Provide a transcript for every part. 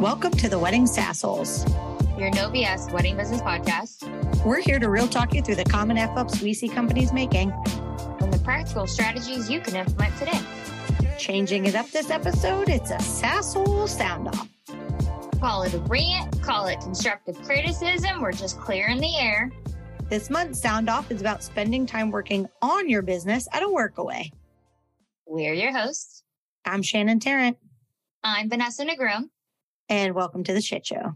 Welcome to the Wedding Sassholes. Your no BS wedding business podcast. We're here to real talk you through the common F ups we see companies making and the practical strategies you can implement today. Changing it up this episode, it's a sasshole sound off. Call it a rant, call it constructive criticism, we're just clearing the air. This month's sound off is about spending time working on your business at a workaway. We're your hosts. I'm Shannon Tarrant. I'm Vanessa Negron. And welcome to the shit show.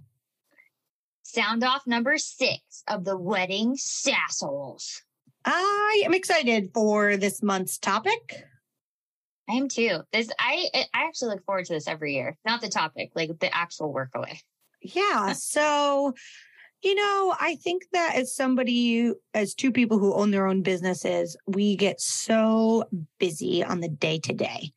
Sound off number six of the wedding sassholes. I am excited for this month's topic. I am too. This I I actually look forward to this every year. Not the topic, like the actual workaway. Yeah. So, you know, I think that as somebody, as two people who own their own businesses, we get so busy on the day to day.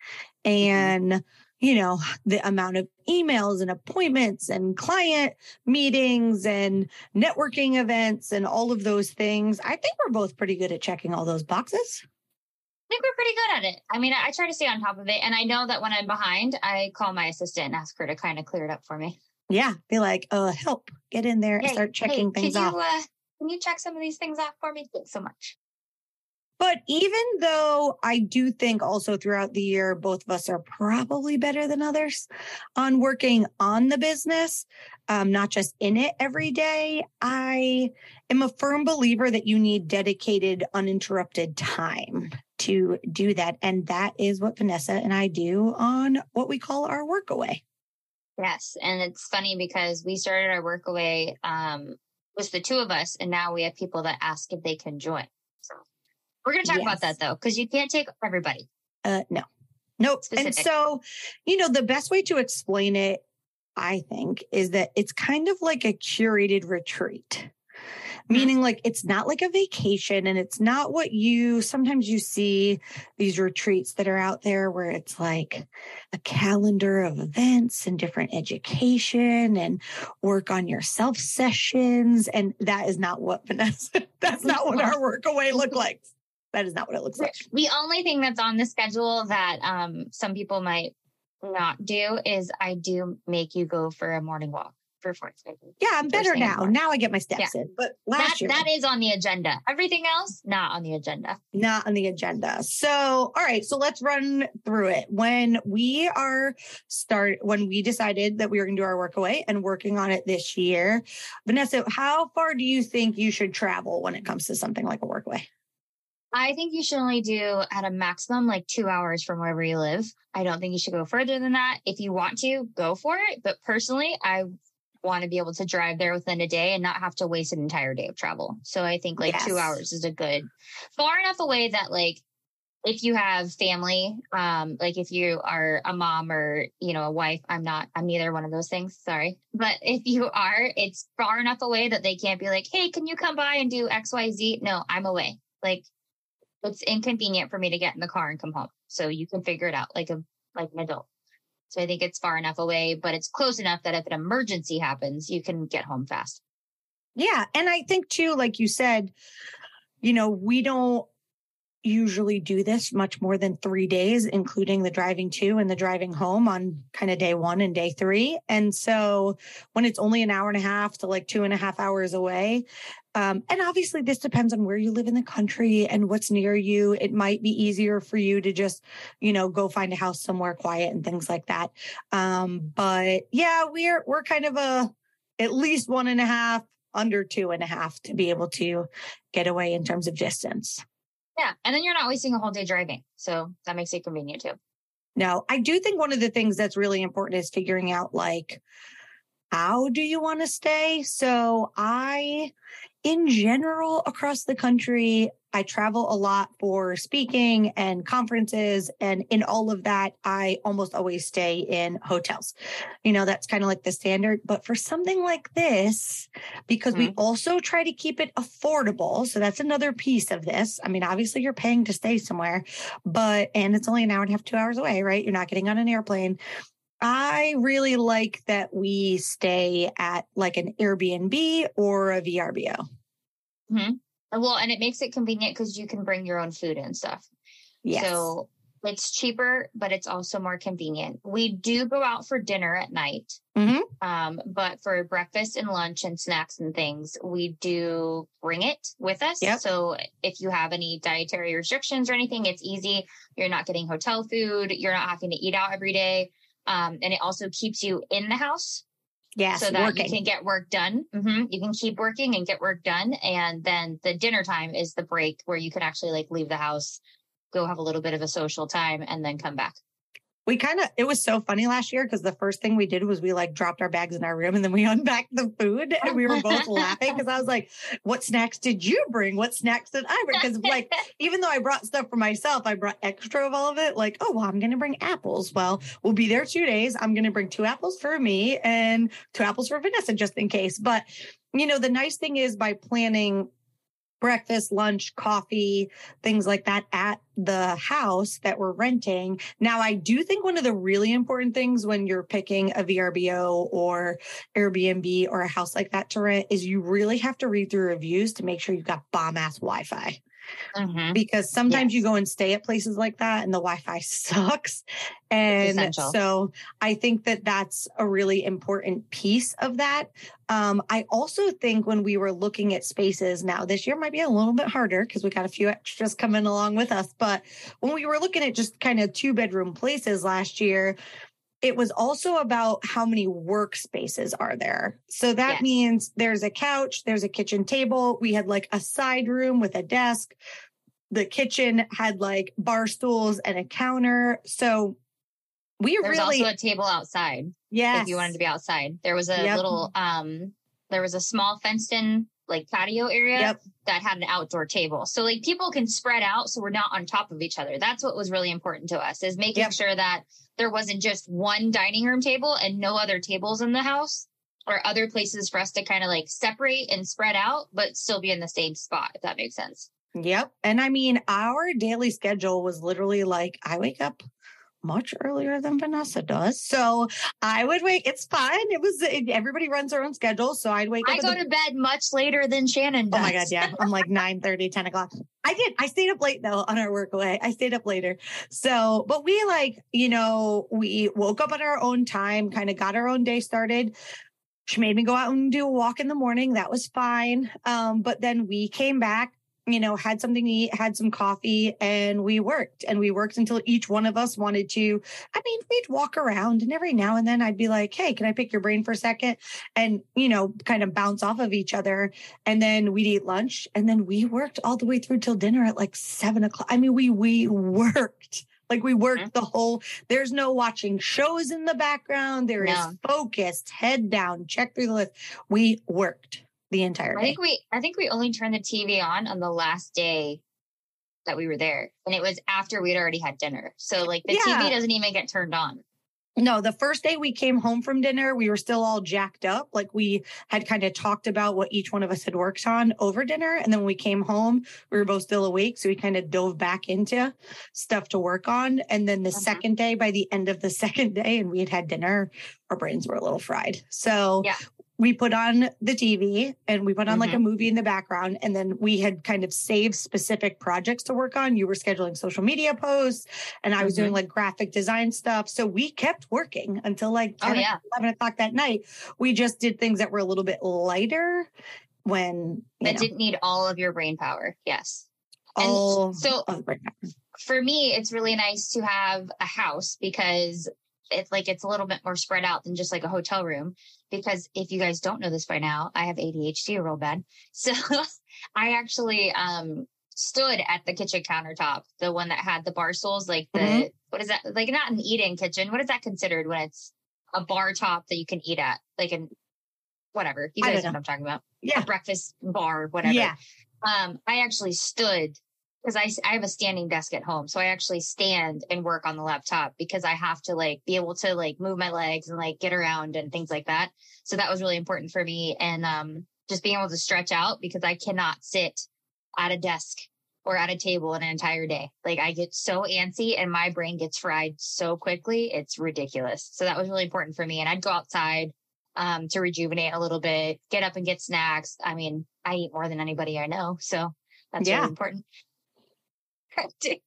Mm-hmm. And you know, the amount of emails and appointments and client meetings and networking events and all of those things. I think we're both pretty good at checking all those boxes. I think we're pretty good at it. I mean, I try to stay on top of it. And I know that when I'm behind, I call my assistant and ask her to kind of clear it up for me. Yeah. Be like, uh, help, get in there and start checking hey, things off. You, uh, can you check some of these things off for me? Thanks so much. But even though I do think also throughout the year, both of us are probably better than others on working on the business, um, not just in it every day, I am a firm believer that you need dedicated, uninterrupted time to do that. And that is what Vanessa and I do on what we call our workaway. Yes. And it's funny because we started our workaway um, with the two of us, and now we have people that ask if they can join. We're going to talk yes. about that though, because you can't take everybody. Uh, no, nope. Specific. And so, you know, the best way to explain it, I think, is that it's kind of like a curated retreat. Mm-hmm. Meaning, like, it's not like a vacation and it's not what you sometimes you see these retreats that are out there where it's like a calendar of events and different education and work on yourself sessions. And that is not what Vanessa, that's not what our work away look like that is not what it looks like. The only thing that's on the schedule that um, some people might not do is I do make you go for a morning walk for fourth grade. Yeah, I'm better now. Now I get my steps yeah. in. But last that, year that is on the agenda. Everything else not on the agenda. Not on the agenda. So, all right, so let's run through it. When we are start when we decided that we were going to do our work away and working on it this year, Vanessa, how far do you think you should travel when it comes to something like a work away? I think you should only do at a maximum like two hours from wherever you live. I don't think you should go further than that. If you want to, go for it. But personally, I want to be able to drive there within a day and not have to waste an entire day of travel. So I think like yes. two hours is a good, far enough away that like if you have family, um, like if you are a mom or, you know, a wife, I'm not, I'm neither one of those things. Sorry. But if you are, it's far enough away that they can't be like, Hey, can you come by and do X, Y, Z? No, I'm away. Like it's inconvenient for me to get in the car and come home. So you can figure it out like a like an adult. So I think it's far enough away, but it's close enough that if an emergency happens, you can get home fast. Yeah. And I think too, like you said, you know, we don't usually do this much more than three days, including the driving to and the driving home on kind of day one and day three. And so when it's only an hour and a half to like two and a half hours away, um, and obviously this depends on where you live in the country and what's near you. It might be easier for you to just, you know, go find a house somewhere quiet and things like that. Um, but yeah, we're, we're kind of a, at least one and a half, under two and a half to be able to get away in terms of distance. Yeah. And then you're not wasting a whole day driving. So that makes it convenient too. No, I do think one of the things that's really important is figuring out like, how do you want to stay? So I, in general, across the country, I travel a lot for speaking and conferences. And in all of that, I almost always stay in hotels. You know, that's kind of like the standard. But for something like this, because mm-hmm. we also try to keep it affordable. So that's another piece of this. I mean, obviously you're paying to stay somewhere, but, and it's only an hour and a half, two hours away, right? You're not getting on an airplane. I really like that we stay at like an Airbnb or a VRBO. Mm-hmm. Well, and it makes it convenient because you can bring your own food and stuff. Yes. So It's cheaper, but it's also more convenient. We do go out for dinner at night. Mhm. Um, but for breakfast and lunch and snacks and things, we do bring it with us. Yep. So if you have any dietary restrictions or anything, it's easy. You're not getting hotel food. You're not having to eat out every day. Um, and it also keeps you in the house Yes, so that working. you can get work done. hmm You can keep working and get work done. And then the dinner time is the break where you can actually like leave the house, go have a little bit of a social time, and then come back. We kind of it was so funny last year because the first thing we did was we like dropped our bags in our room and then we unpacked the food and we were both laughing because I was like, "What snacks did you bring? What snacks did I bring?" Because like even though I brought stuff for myself, I brought extra of all of it. Like, oh well, I'm gonna bring apples. Well, we'll be there two days. I'm gonna bring two apples for me and two apples for Vanessa just in case. But you know, the nice thing is by planning breakfast, lunch, coffee, things like that at the house that we're renting. Now, I do think one of the really important things when you're picking a VRBO or Airbnb or a house like that to rent is you really have to read through reviews to make sure you've got bomb ass Wi Fi Mhm. because sometimes you go and stay at places like that and the Wi-Fi sucks. And so I think that that's a really important piece of that. Um, I also think when we were looking at spaces now this year might be a little bit harder because we got a few extras coming along with us. But when we were looking at just kind of two bedroom places last year, it was also about how many workspaces are there. So that Yes. means there's a couch, there's a kitchen table. We had like a side room with a desk. The kitchen had like bar stools and a counter. So we There's really, also a table outside Yeah. if you wanted to be outside. There was a Yep. little, um, there was a small fenced in like patio area Yep. that had an outdoor table. So like people can spread out so we're not on top of each other. That's what was really important to us is making Yep. sure that there wasn't just one dining room table and no other tables in the house or other places for us to kind of like separate and spread out, but still be in the same spot, if that makes sense. Yep. And I mean, our daily schedule was literally like I wake up much earlier than Vanessa does. So I would wake, it's fine. It was, it, everybody runs their own schedule. So I'd wake I up. I go the- to bed much later than Shannon does. Oh my God. Yeah. I'm like 9 30, 10 o'clock. I did. I stayed up late though on our work away. I stayed up later. So, but we like, you know, we woke up at our own time, kind of got our own day started. She made me go out and do a walk in the morning. That was fine. Um, but then we came back, you know, had something to eat, had some coffee, and we worked. And we worked until each one of us wanted to. I mean, we'd walk around, and every now and then I'd be like, hey, can I pick your brain for a second? And, you know, kind of bounce off of each other. And then we'd eat lunch. And then we worked all the way through till dinner at like seven o'clock. I mean, we we worked. Like we worked Mhm. the whole, there's no watching shows in the background. There is No. focused, head down, check through the list. We worked the entire I think we I think we only turned the TV on on the last day that we were there. And it was after we'd already had dinner. So like the Yeah. TV doesn't even get turned on. No, the first day we came home from dinner, we were still all jacked up. Like we had kind of talked about what each one of us had worked on over dinner. And then when we came home, we were both still awake. So we kind of dove back into stuff to work on. And then the Mhm. second day, by the end of the second day, and we had had dinner, our brains were a little fried. So Yeah. We put on the TV and we put on like Mhm. a movie in the background. And then we had kind of saved specific projects to work on. You were scheduling social media posts and I was doing Mhm. like graphic design stuff. So we kept working until like Oh 10 or yeah. 11 o'clock that night. We just did things that were a little bit lighter when That know, didn't need all of your brain power. Yes. and so- of brain power. For me, it's really nice to have a house because it's like it's a little bit more spread out than just like a hotel room. Because if you guys don't know this by now, I have ADHD real bad. So I actually um stood at the kitchen countertop, the one that had the bar stools, like the Mhm. what is that? Like not an eat-in kitchen. What is that considered when it's a bar top that you can eat at? Like an whatever. You guys don't know what I'm talking about. Yeah. A breakfast bar, whatever. Yeah. Um, I actually stood because I, I have a standing desk at home. So I actually stand and work on the laptop because I have to like be able to like move my legs and like get around and things like that. So that was really important for me. And, um, just being able to stretch out because I cannot sit at a desk or at a table an entire day. Like I get so antsy and my brain gets fried so quickly. It's ridiculous. So that was really important for me. And I'd go outside um, to rejuvenate a little bit, get up and get snacks. I mean, I eat more than anybody I know. So that's Yeah. really important. Too.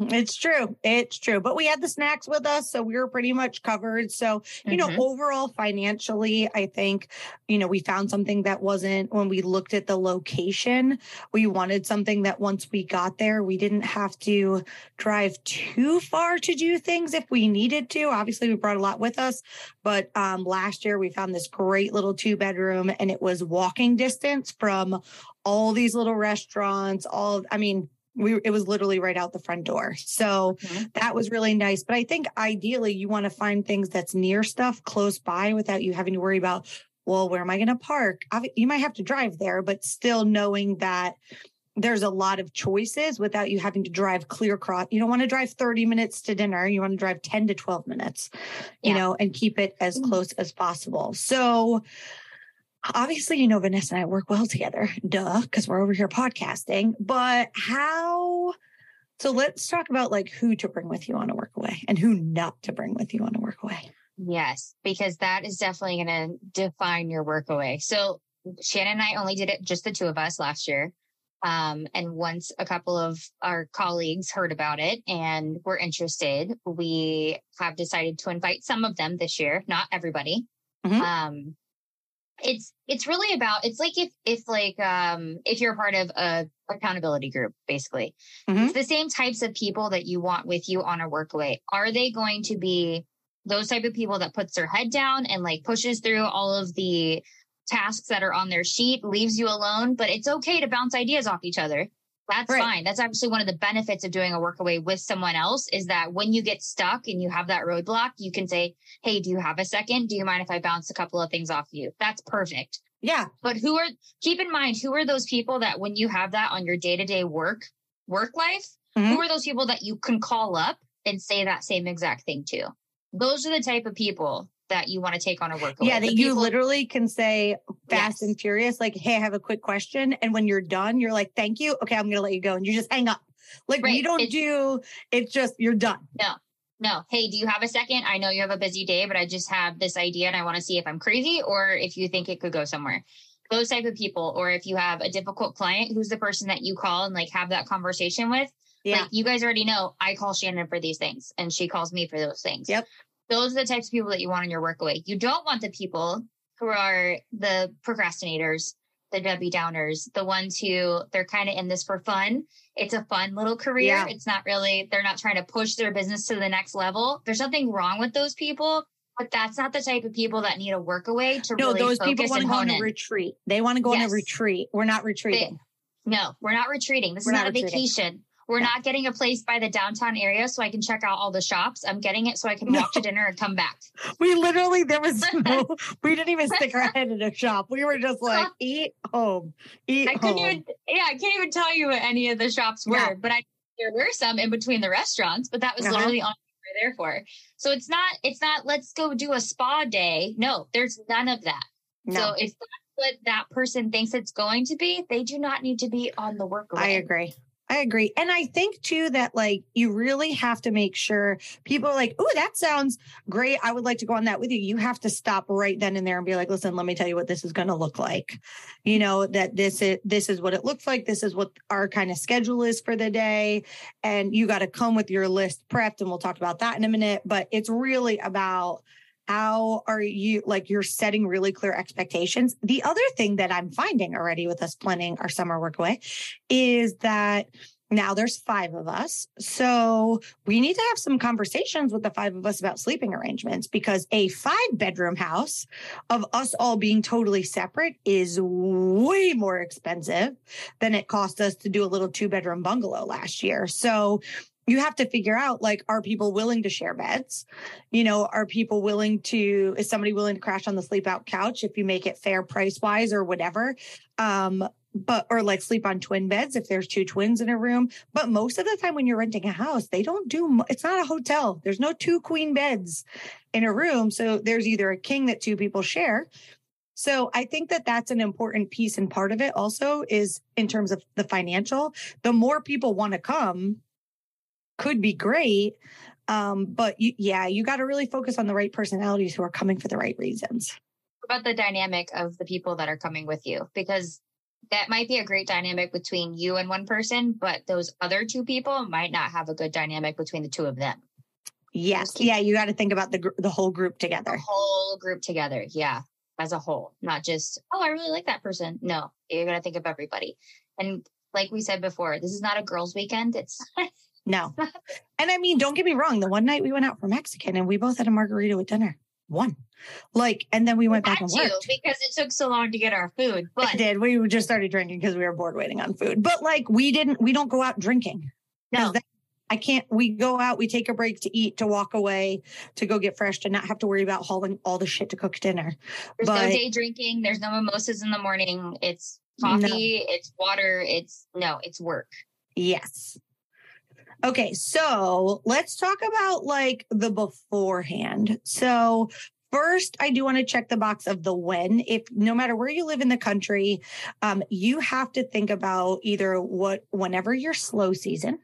It's true. It's true. But we had the snacks with us, so we were pretty much covered. So, you Mhm. know, overall financially, I think, you know, we found something that wasn't when we looked at the location, we wanted something that once we got there, we didn't have to drive too far to do things if we needed to. Obviously, we brought a lot with us, but um last year we found this great little two bedroom and it was walking distance from all these little restaurants, all I mean, we it was literally right out the front door. So Mhm. that was really nice. But I think ideally you want to find things that's near stuff close by without you having to worry about, well, where am I going to park? You might have to drive there, but still knowing that there's a lot of choices without you having to drive clear across. You don't want to drive 30 minutes to dinner. You want to drive 10 to 12 minutes, you know, and keep it as Mm. close as possible. So obviously, you know, Vanessa and I work well together, duh, because we're over here podcasting. But how? So let's talk about like who to bring with you on a workaway and who not to bring with you on a workaway. Yes, because that is definitely going to define your work away. So Shannon and I only did it just the two of us last year. Um, and once a couple of our colleagues heard about it and were interested, we have decided to invite some of them this year, not everybody. Mhm. Um, it's it's really about it's like if if like um if you're part of a accountability group basically. Mhm. it's the same types of people that you want with you on a workaway. Are they going to be those type of people that puts their head down and like pushes through all of the tasks that are on their sheet leaves you alone but it's okay to bounce ideas off each other that's Right. fine that's actually one of the benefits of doing a workaway with someone else is that when you get stuck and you have that roadblock you can say hey do you have a second do you mind if i bounce a couple of things off you that's perfect Yeah. but who are keep in mind who are those people that when you have that on your day-to-day work work life Mhm. who are those people that you can call up and say that same exact thing to those are the type of people that you want to take on a work Yeah. That you literally can say fast Yes. and furious, like, hey, I have a quick question. And when you're done, you're like, thank you. Okay, I'm going to let you go. And you just hang up. Like, Right. don't It's- do, it's just, you're done. No, no hey do you have a second i know you have a busy day but i just have this idea and i want to see if i'm crazy or if you think it could go somewhere those type of people or if you have a difficult client who's the person that you call and like have that conversation with Yeah. Like you guys already know I call Shannon for these things and she calls me for those things. Yep. Those are the types of people that you want in your workaway. You don't want the people who are the procrastinators, the Debbie Downers, the ones who they're kind of in this for fun. It's a fun little career. Yeah. It's not really, they're not trying to push their business to the next level. There's nothing wrong with those people, but that's not the type of people that need a workaway to no, really those people want to go on a in. retreat. They want to go on a retreat. We're not retreating. No, we're not retreating. This We're is not not, a retreating. vacation. We're No. not getting a place by the downtown area so I can check out all the shops. I'm getting it so I can walk to dinner and come back. We literally, there was no, we didn't even stick our head in a shop. We were just like, eat home, eat I home. couldn't even, yeah, I can't even tell you what any of the shops were, No. but I there were some in between the restaurants, but that was Uh-huh. literally all we were there for. So it's not, it's not, let's go do a spa day. No, there's none of that. no, So if that's what that person thinks it's going to be, they do not need to be on the work. I agree. I agree. And I think too that like you really have to make sure people are like, oh, that sounds great. I would like to go on that with you. You have to stop right then and there and be like, listen, let me tell you what this is going to look like. You know, that this is this is what it looks like. This is what our kind of schedule is for the day. And you got to come with your list prepped. And we'll talk about that in a minute. But it's really about how are you like you're setting really clear expectations. The other thing that i'm finding already with us planning our summer workaway is that now there's five of us so we need to have some conversations with the five of us about sleeping arrangements because a five bedroom house of us all being totally separate is way more expensive than it cost us to do a little two bedroom bungalow last year. So you have to figure out like are people willing to share beds? You know are people willing to is somebody willing to crash on the sleep out couch if you make it fair price wise or whatever? Um but or like sleep on twin beds if there's two twins in a room. But most of the time when you're renting a house they don't do it's not a hotel. There's no two queen beds in a room. So there's either a king that two people share. So I think that that's an important piece and part of it also is in terms of the financial. The more people want to come, could be great. Um, but you, yeah, you got to really focus on the right personalities who are coming for the right reasons. about the dynamic of the people that are coming with you because that might be a great dynamic between you and one person, but those other two people might not have a good dynamic between the two of them. Yes. Yeah. You got to think about the, the whole group together. The whole group together. Yeah. As a whole, not just, oh, I really like that person. No, you're going to think of everybody. And like we said before, this is not a girls' weekend. It's no. And I mean, don't get me wrong. The one night we went out for Mexican and we both had a margarita with dinner. One. Like, and then we went back and worked. because it took so long to get our food. But it did. We just started drinking because we were bored waiting on food. But like, we didn't. We don't go out drinking. No. That, I can't. We go out. We take a break to eat, to walk away, to go get fresh, to not have to worry about hauling all the shit to cook dinner. There's but, no day drinking. There's no mimosas in the morning. It's coffee. No. It's water. It's no. It's work. Yes. Okay, so let's talk about like the beforehand. So First, I do want to check the box of the when. If no matter where you live in the country, um, you have to think about either what, whenever your slow season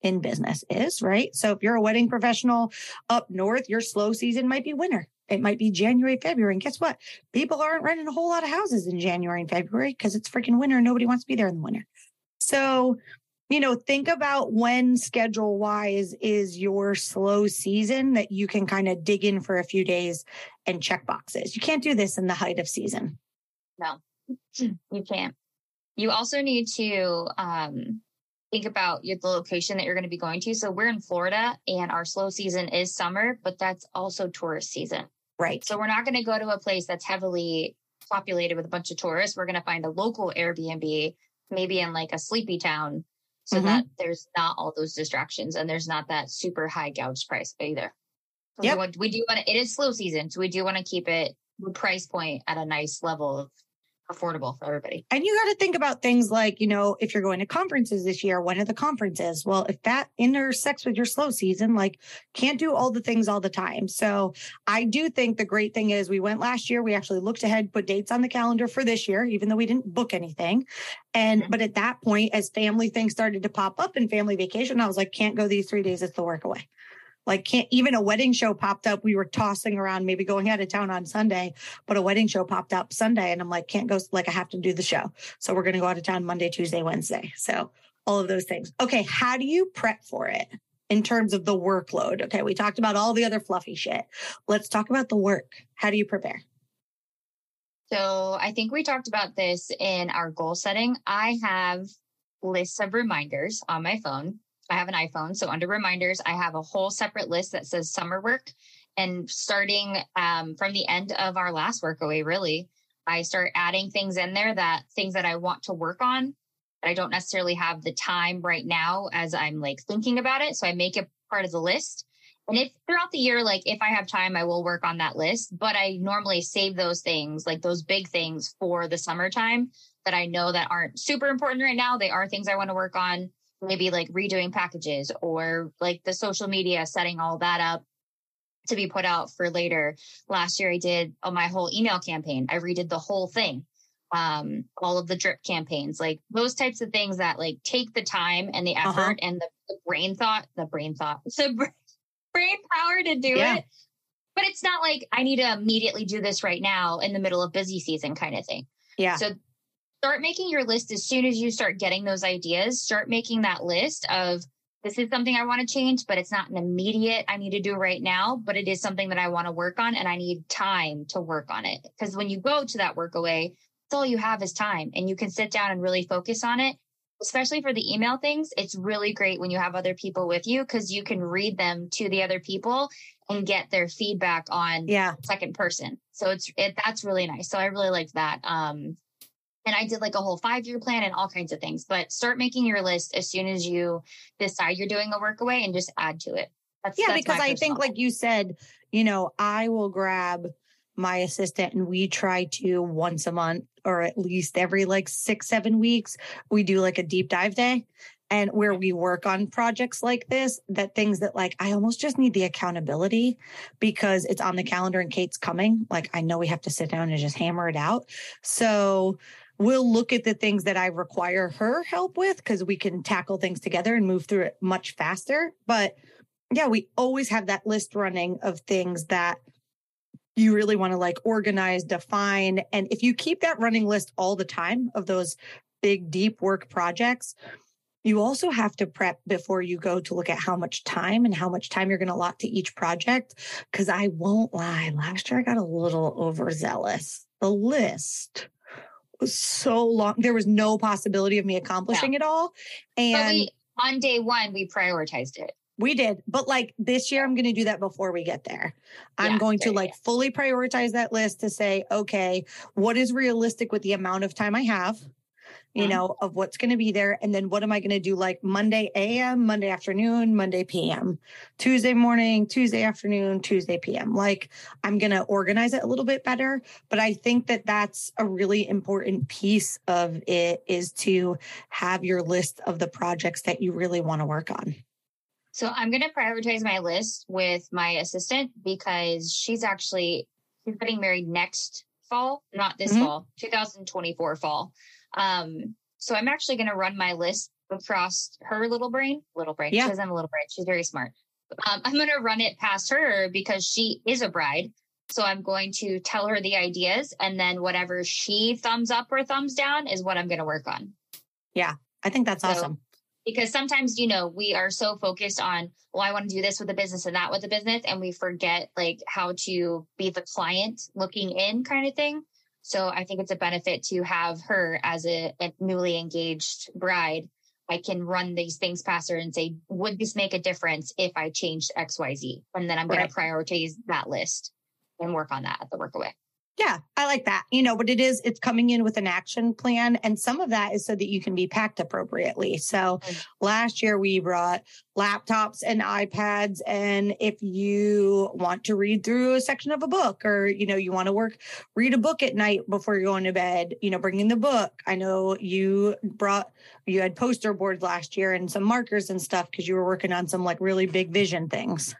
in business is, right? So if you're a wedding professional up north, your slow season might be winter. It might be January, February. And guess what? People aren't renting a whole lot of houses in January and February because it's freaking winter. Nobody wants to be there in the winter. So you know, think about when schedule wise is your slow season that you can kind of dig in for a few days and check boxes. You can't do this in the height of season. No, you can't. You also need to um, think about your, the location that you're going to be going to. So we're in Florida and our slow season is summer, but that's also tourist season. Right. So we're not going to go to a place that's heavily populated with a bunch of tourists. We're going to find a local Airbnb, maybe in like a sleepy town so mm-hmm. that there's not all those distractions and there's not that super high gouge price either. Yeah, we, we do want to, it is slow season, so we do want to keep it the price point at a nice level of affordable for everybody. And you got to think about things like, you know, if you're going to conferences this year, when are the conferences? Well, if that intersects with your slow season, like can't do all the things all the time. So I do think the great thing is we went last year, we actually looked ahead, put dates on the calendar for this year, even though we didn't book anything. And, mm-hmm. but at that point, as family things started to pop up and family vacation, I was like, can't go these three days. It's the work away like can't even a wedding show popped up. We were tossing around, maybe going out of town on Sunday, but a wedding show popped up Sunday. And I'm like, can't go, like I have to do the show. So we're going to go out of town Monday, Tuesday, Wednesday. So all of those things. Okay. How do you prep for it in terms of the workload? Okay. We talked about all the other fluffy shit. Let's talk about the work. How do you prepare? So I think we talked about this in our goal setting. I have lists of reminders on my phone I have an iPhone. So under reminders, I have a whole separate list that says summer work. And starting um, from the end of our last workaway, really, I start adding things in there that things that I want to work on that I don't necessarily have the time right now as I'm like thinking about it. So I make it part of the list. And if throughout the year, like if I have time, I will work on that list, but I normally save those things, like those big things for the summertime that I know that aren't super important right now. They are things I want to work on maybe like redoing packages or like the social media, setting all that up to be put out for later. Last year, I did uh, my whole email campaign. I redid the whole thing, um, all of the drip campaigns, like those types of things that like take the time and the uh-huh. effort uh-huh. and the, the, brain thought, the brain thought, the brain power to do yeah. it. But it's not like I need to immediately do this right now in the middle of busy season kind of thing. Yeah. So start making your list as soon as you start getting those ideas. Start making that list of this is something I want to change, but it's not an immediate I need to do right now, but it is something that I want to work on and I need time to work on it. Because when you go to that work away, that's all you have is time and you can sit down and really focus on it. Especially for the email things, it's really great when you have other people with you because you can read them to the other people and get their feedback on yeah second person. So it's it that's really nice. So I really liked that. Um and I did like a whole five year plan and all kinds of things. But start making your list as soon as you decide you're doing a workaway and just add to it. That's, yeah, that's because I think, like you said, you know, I will grab my assistant and we try to once a month or at least every like six, seven weeks, we do like a deep dive day and where we work on projects like this that things that like i almost just need the accountability because it's on the mm-hmm. calendar and kate's coming like i know we have to sit down and just hammer it out so we'll look at the things that I require her help with because we can tackle things together and move through it much faster. But yeah, we always have that list running of things that you really want to like organize, define. And if you keep that running list all the time of those big, deep work projects, you also have to prep before you go to look at how much time and how much time you're going to allot to each project. Cause I won't lie, last year I got a little overzealous. The list so long. There was no possibility of me accomplishing yeah. it all. And we, on day one, we prioritized it. We did. But like this year, I'm going to do that before we get there. I'm yeah, going to like fully prioritize that list to say, okay, what is realistic with the amount of time I have? You mm-hmm. know, of what's going to be there. And then what am I going to do like Monday AM, Monday afternoon, Monday PM, Tuesday morning, Tuesday afternoon, Tuesday PM. Like I'm going to organize it a little bit better. But I think that that's a really important piece of it is to have your list of the projects that you really want to work on. So I'm going to prioritize my list with my assistant because she's actually she's getting married next fall, not this mm-hmm. fall, 2024 fall. Um, so I'm actually going to run my list across her little brain, little brain. Yeah. She have a little brain. She's very smart. Um, I'm going to run it past her because she is a bride. So I'm going to tell her the ideas and then whatever she thumbs up or thumbs down is what I'm going to work on. Yeah. I think that's so, awesome. Because sometimes, you know, we are so focused on, well, I want to do this with the business and that with the business. And we forget like how to be the client looking in kind of thing. So I think it's a benefit to have her as a, a newly engaged bride. I can run these things past her and say, would this make a difference if I changed XYZ? And then I'm right. going to prioritize that list and work on that at the workaway. Yeah, I like that. You know, but it is, it's coming in with an action plan. And some of that is so that you can be packed appropriately. So mm-hmm. last year we brought laptops and iPads. And if you want to read through a section of a book or, you know, you want to work, read a book at night before you're going to bed, you know, bringing the book. I know you brought, you had poster boards last year and some markers and stuff because you were working on some like really big vision things.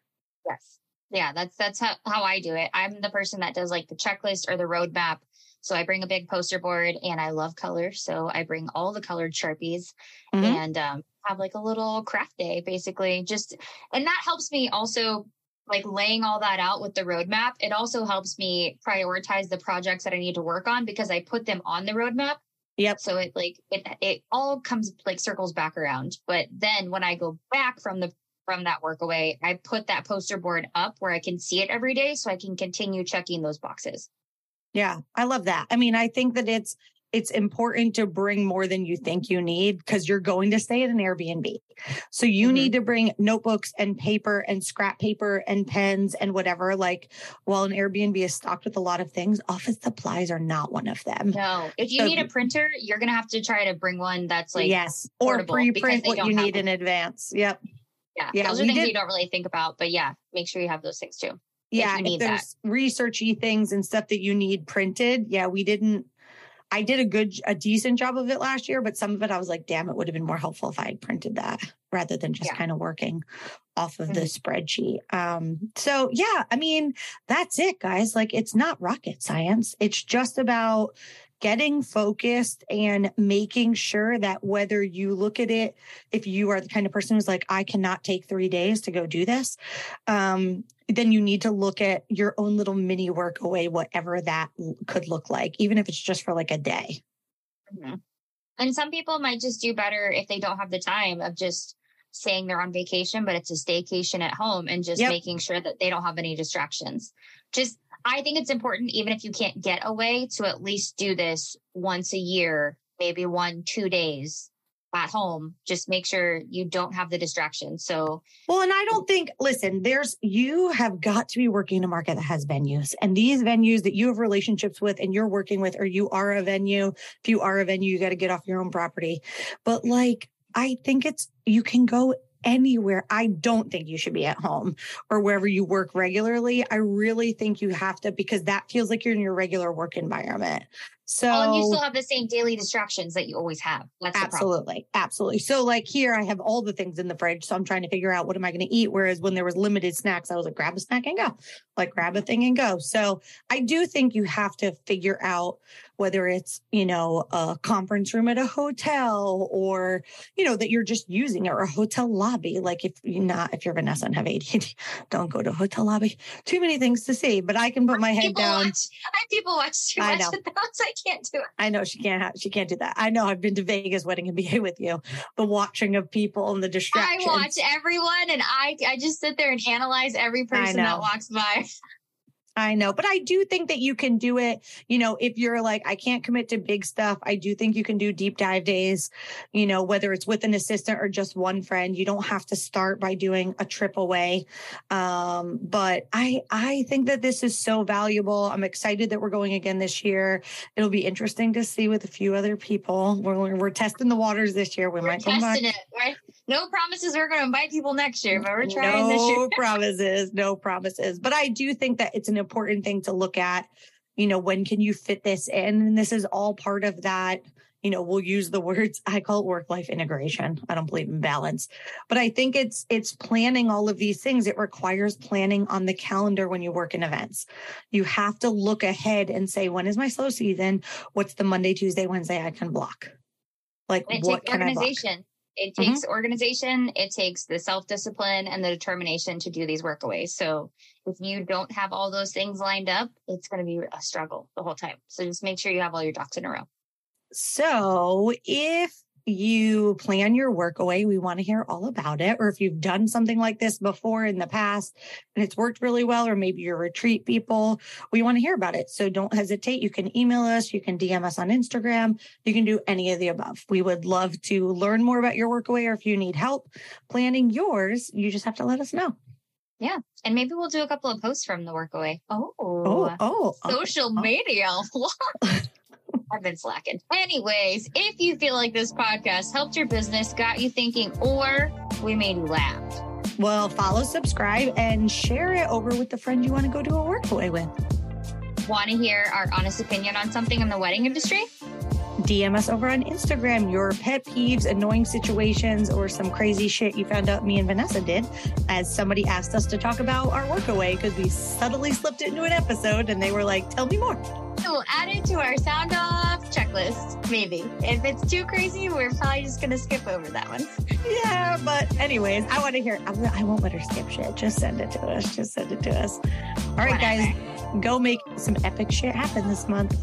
Yes. Yeah, that's that's how, how I do it. I'm the person that does like the checklist or the roadmap. So I bring a big poster board and I love color. So I bring all the colored Sharpies mm-hmm. and um, have like a little craft day basically. Just, and that helps me also like laying all that out with the roadmap. It also helps me prioritize the projects that I need to work on because I put them on the roadmap. Yep. So it like, it, it all comes like circles back around. But then when I go back from the from that workaway, I put that poster board up where I can see it every day so I can continue checking those boxes. Yeah, I love that. I mean, I think that it's it's important to bring more than you think you need because you're going to stay at an Airbnb. So you mm-hmm. need to bring notebooks and paper and scrap paper and pens and whatever. Like while an Airbnb is stocked with a lot of things, office supplies are not one of them. No. If you so, need a printer, you're going to have to try to bring one that's like yes, or pre-print what you need in advance. Yep. Yeah. Yeah. Those are things did, you don't really think about, but yeah, make sure you have those things too. Yeah. If, if there's that. researchy things and stuff that you need printed. Yeah. We didn't, I did a good, a decent job of it last year, but some of it I was like, damn, it would have been more helpful if I had printed that rather than just yeah. kind of working off of mm-hmm. the spreadsheet. Um, so yeah, I mean, that's it, guys. Like it's not rocket science. It's just about getting focused and making sure that whether you look at it, if you are the kind of person who's like, I cannot take three days to go do this, um, then you need to look at your own little mini work away, whatever that could look like, even if it's just for like a day. Mm-hmm. And some people might just do better if they don't have the time of just saying they're on vacation, but it's a staycation at home and just yep. making sure that they don't have any distractions. Just I think it's important, even if you can't get away, to at least do this once a year, maybe one, two days at home. Just make sure you don't have the distraction. So, well, and I don't think, listen, there's, you have got to be working in a market that has venues and these venues that you have relationships with and you're working with, or you are a venue. If you are a venue, you got to get off your own property. But like, I think it's, you can go anywhere. I don't think you should be at home or wherever you work regularly. I really think you have to because that feels like you're in your regular work environment. So oh, and you still have the same daily distractions that you always have. That's absolutely, absolutely. So like here, I have all the things in the fridge, so I'm trying to figure out what am I going to eat. Whereas when there was limited snacks, I was like, grab a snack and go, like grab a thing and go. So I do think you have to figure out whether it's, you know, a conference room at a hotel or, you know, that you're just using or a hotel lobby. Like if you're not, if you're Vanessa and have ADHD, don't go to a hotel lobby. Too many things to see, but I can put my head down. Watch, I people watch too much of those. Can't do it. I know she can't have, she can't do that. I know I've been to Vegas wedding MBA with you, the watching of people and the distractions. I watch everyone and I, I just sit there and analyze every person that walks by. I know, but I do think that you can do it. You know, if you're like, I can't commit to big stuff, I do think you can do deep dive days, you know, whether it's with an assistant or just one friend. You don't have to start by doing a trip away. Um, but I, I think that this is so valuable. I'm excited that we're going again this year. It'll be interesting to see with a few other people. We're, we're testing the waters this year. We we're might come back. It, right? No promises we're going to invite people next year, but we're trying no this year. No promises, no promises. But I do think that it's an important thing to look at. You know, when can you fit this in? And this is all part of that. You know, we'll use the words I call it work life integration. I don't believe in balance, but I think it's it's planning all of these things. It requires planning on the calendar when you work in events. You have to look ahead and say, when is my slow season? What's the Monday, Tuesday, Wednesday I can block? Like what can organization. I block? It mm-hmm. takes mm-hmm. organization, it takes the self discipline and the determination to do these workaways. So if you don't have all those things lined up, it's going to be a struggle the whole time. So just make sure you have all your ducks in a row. So if you plan your work away, we want to hear all about it. Or if you've done something like this before in the past and it's worked really well, or maybe you're retreat people, we want to hear about it. So don't hesitate. You can email us, you can DM us on Instagram, you can do any of the above. We would love to learn more about your work away, or if you need help planning yours, you just have to let us know. Yeah. And maybe we'll do a couple of posts from the workaway. Oh, oh, oh social okay. media. I've been slacking. Anyways, if you feel like this podcast helped your business, got you thinking, or we made you laugh, well, follow, subscribe, and share it over with the friend you want to go to a workaway with. Want to hear our honest opinion on something in the wedding industry? DM us over on Instagram your pet peeves, annoying situations, or some crazy shit you found out me and Vanessa did as somebody asked us to talk about our workaway because we subtly slipped it into an episode and they were like, tell me more. So we'll add it to our sound off checklist, maybe. If it's too crazy, we're probably just going to skip over that one. Yeah, but anyways, I want to hear, I won't let her skip shit. Just send it to us. Just send it to us. All right, Whatever. guys, go make some epic shit happen this month.